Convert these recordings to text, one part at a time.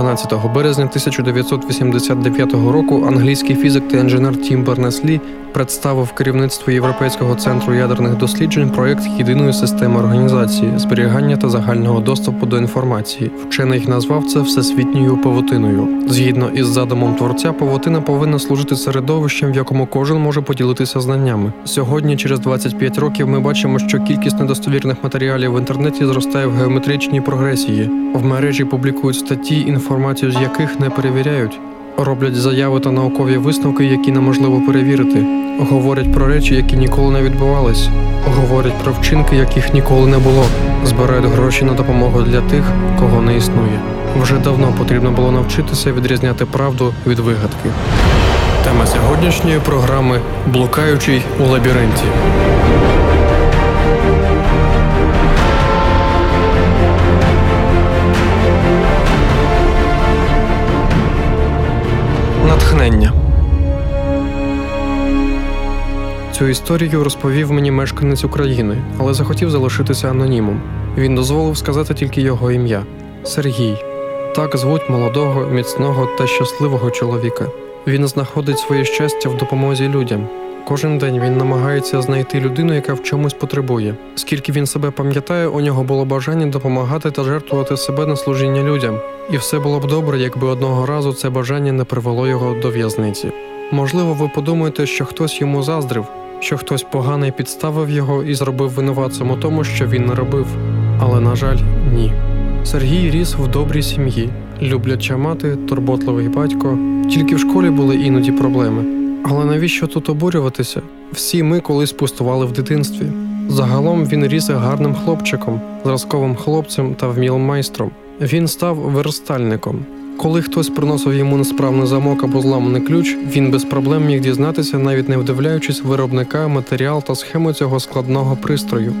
12 березня 1989 року англійський фізик та інженер Тім Бернес-Лі представив керівництву Європейського центру ядерних досліджень проект єдиної системи організації, зберігання та загального доступу до інформації. Вчений назвав це всесвітньою павутиною. Згідно із задумом творця, павутина повинна служити середовищем, в якому кожен може поділитися знаннями. Сьогодні, через 25 років, ми бачимо, що кількість недостовірних матеріалів в інтернеті зростає в геометричній прогресії. В мережі публікують статті, інформацію з яких не перевіряють. Роблять заяви та наукові висновки, які неможливо перевірити. Говорять про речі, які ніколи не відбувались. Говорять про вчинки, яких ніколи не було. Збирають гроші на допомогу для тих, кого не існує. Вже давно потрібно було навчитися відрізняти правду від вигадки. Тема сьогоднішньої програми Блукаючий у лабіринті. Цю історію розповів мені мешканець України, але захотів залишитися анонімом. Він дозволив сказати тільки його ім'я Сергій. Так звуть молодого, міцного та щасливого чоловіка. Він знаходить своє щастя в допомозі людям. Кожен день він намагається знайти людину, яка в чомусь потребує. Скільки він себе пам'ятає, у нього було бажання допомагати та жертвувати себе на служіння людям. І все було б добре, якби одного разу це бажання не привело його до в'язниці. Можливо, ви подумаєте, що хтось йому заздрив, що хтось поганий підставив його і зробив винуватцем у тому, що він не робив. Але, на жаль, ні. Сергій ріс в добрій сім'ї, любляча мати, турботливий батько. Тільки в школі були іноді проблеми. Але навіщо тут обурюватися? Всі ми колись пустували в дитинстві. Загалом він ріс гарним хлопчиком, зразковим хлопцем та вмілим майстром. Він став верстальником. Коли хтось приносив йому несправний замок або зламаний ключ, він без проблем міг дізнатися, навіть не вдивляючись виробника, матеріал та схему цього складного пристрою.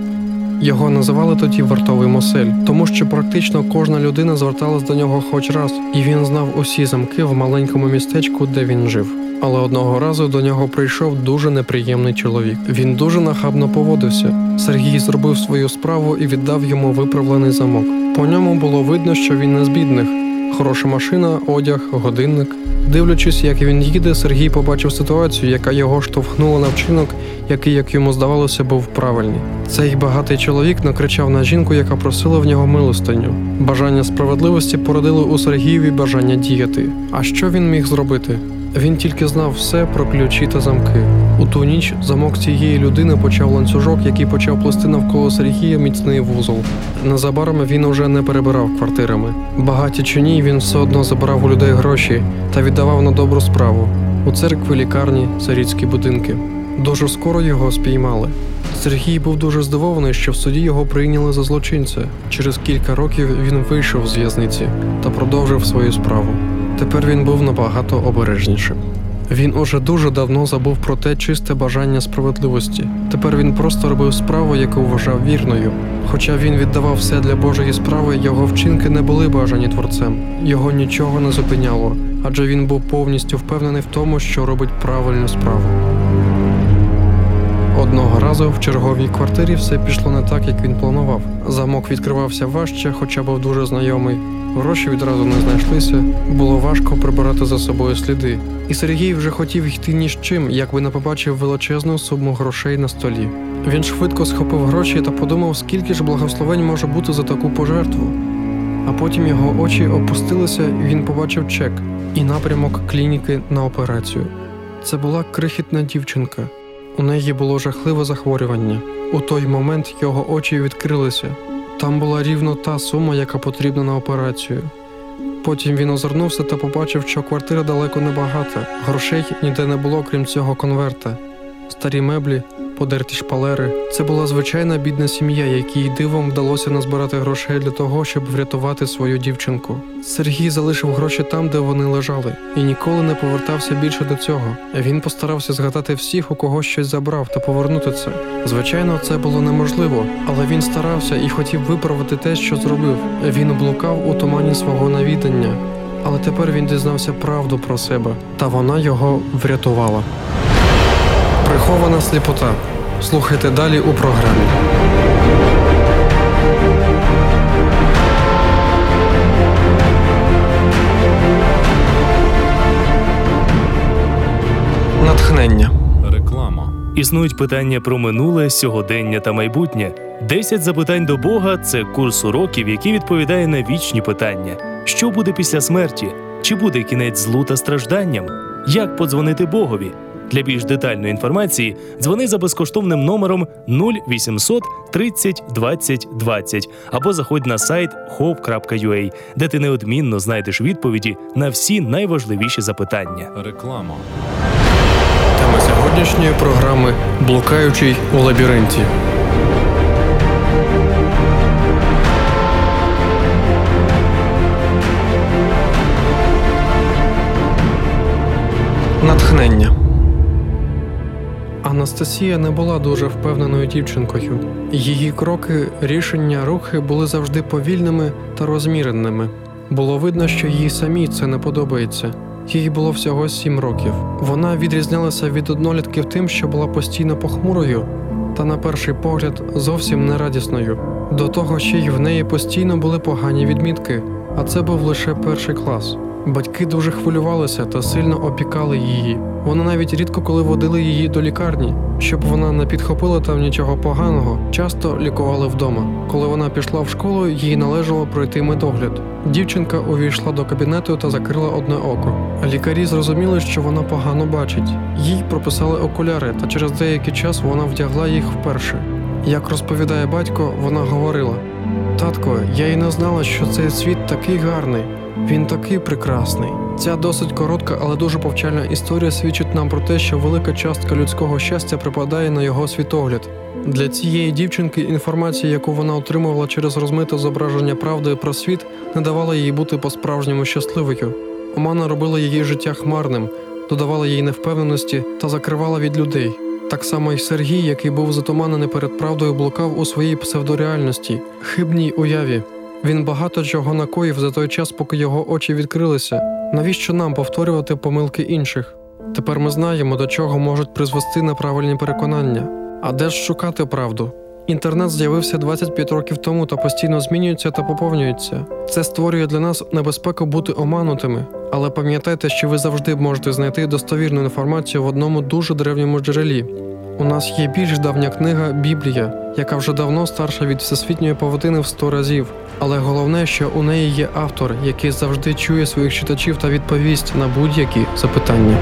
Його називали тоді вартовий мосель, тому що практично кожна людина зверталась до нього хоч раз, і він знав усі замки в маленькому містечку, де він жив. Але одного разу до нього прийшов дуже неприємний чоловік. Він дуже нахабно поводився. Сергій зробив свою справу і віддав йому виправлений замок. По ньому було видно, що він не з бідних. Хороша машина, одяг, годинник. Дивлячись, як він їде, Сергій побачив ситуацію, яка його штовхнула на вчинок, який, як йому здавалося, був правильний. Цей багатий чоловік накричав на жінку, яка просила в нього милостиню. Бажання справедливості породило у Сергієві бажання діяти. А що він міг зробити? Він тільки знав все про ключі та замки. У ту ніч замок цієї людини почав ланцюжок, який почав плести навколо Сергія міцний вузол. Незабаром він уже не перебирав квартирами. Багаті чи ні, він все одно забирав у людей гроші та віддавав на добру справу у церкві, лікарні, царіцькі будинки. Дуже скоро його спіймали. Сергій був дуже здивований, що в суді його прийняли за злочинця. Через кілька років він вийшов з в'язниці та продовжив свою справу. Тепер він був набагато обережнішим. Він уже дуже давно забув про те чисте бажання справедливості. Тепер він просто робив справу, яку вважав вірною. Хоча він віддавав все для Божої справи, його вчинки не були бажані творцем. Його нічого не зупиняло, адже він був повністю впевнений в тому, що робить правильну справу. Одного разу в черговій квартирі все пішло не так, як він планував. Замок відкривався важче, хоча був дуже знайомий. Гроші відразу не знайшлися, було важко прибирати за собою сліди. І Сергій вже хотів йти ні з чим, якби не побачив величезну суму грошей на столі. Він швидко схопив гроші та подумав, скільки ж благословень може бути за таку пожертву. А потім його очі опустилися, і він побачив чек і напрямок клініки на операцію. Це була крихітна дівчинка. У неї було жахливе захворювання. У той момент його очі відкрилися. Там була рівно та сума, яка потрібна на операцію. Потім він озирнувся та побачив, що квартира далеко не багата. Грошей ніде не було, крім цього конверта. Старі меблі, подерті шпалери. Це була звичайна бідна сім'я, якій дивом вдалося назбирати грошей для того, щоб врятувати свою дівчинку. Сергій залишив гроші там, де вони лежали, і ніколи не повертався більше до цього. Він постарався згадати всіх, у кого щось забрав, та повернути це. Звичайно, це було неможливо, але він старався і хотів виправити те, що зробив. Він блукав у тумані свого навідання. Але тепер він дізнався правду про себе, та вона його врятувала. Прихована сліпота. Слухайте далі у програмі. Натхнення. Реклама. Існують питання про минуле, сьогодення та майбутнє. «10 запитань до Бога це курс уроків, який відповідає на вічні питання: що буде після смерті? Чи буде кінець злу та стражданням? Як подзвонити Богові? Для більш детальної інформації дзвони за безкоштовним номером 0800 30 20 20 або заходь на сайт hope.ua, де ти неодмінно знайдеш відповіді на всі найважливіші запитання. Реклама. Тема сьогоднішньої програми Блукаючий у лабіринті. Натхнення. Анастасія не була дуже впевненою дівчинкою. Її кроки, рішення, рухи були завжди повільними та розміреними. Було видно, що їй самій це не подобається. Їй було всього сім років. Вона відрізнялася від однолітків тим, що була постійно похмурою та, на перший погляд, зовсім не радісною. До того ще й в неї постійно були погані відмітки, а це був лише перший клас. Батьки дуже хвилювалися та сильно опікали її. Вони навіть рідко коли водили її до лікарні, щоб вона не підхопила там нічого поганого, часто лікували вдома. Коли вона пішла в школу, їй належало пройти медогляд. Дівчинка увійшла до кабінету та закрила одне око. Лікарі зрозуміли, що вона погано бачить. Їй прописали окуляри, та через деякий час вона вдягла їх вперше. Як розповідає батько, вона говорила: Татко, я й не знала, що цей світ такий гарний. Він такий прекрасний. Ця досить коротка, але дуже повчальна історія свідчить нам про те, що велика частка людського щастя припадає на його світогляд. Для цієї дівчинки інформація, яку вона отримувала через розмите зображення правди про світ, не давала їй бути по-справжньому щасливою. Омана робила її життя хмарним, додавала їй невпевненості та закривала від людей. Так само й Сергій, який був затуманений перед правдою, блукав у своїй псевдореальності, хибній уяві. Він багато чого накоїв за той час, поки його очі відкрилися. Навіщо нам повторювати помилки інших? Тепер ми знаємо, до чого можуть призвести неправильні переконання. А де ж шукати правду? Інтернет з'явився 25 років тому та постійно змінюється та поповнюється. Це створює для нас небезпеку бути оманутими. Але пам'ятайте, що ви завжди можете знайти достовірну інформацію в одному дуже древньому джерелі. У нас є більш давня книга Біблія, яка вже давно старша від всесвітньої павутини в 100 разів. Але головне, що у неї є автор, який завжди чує своїх читачів та відповість на будь-які запитання.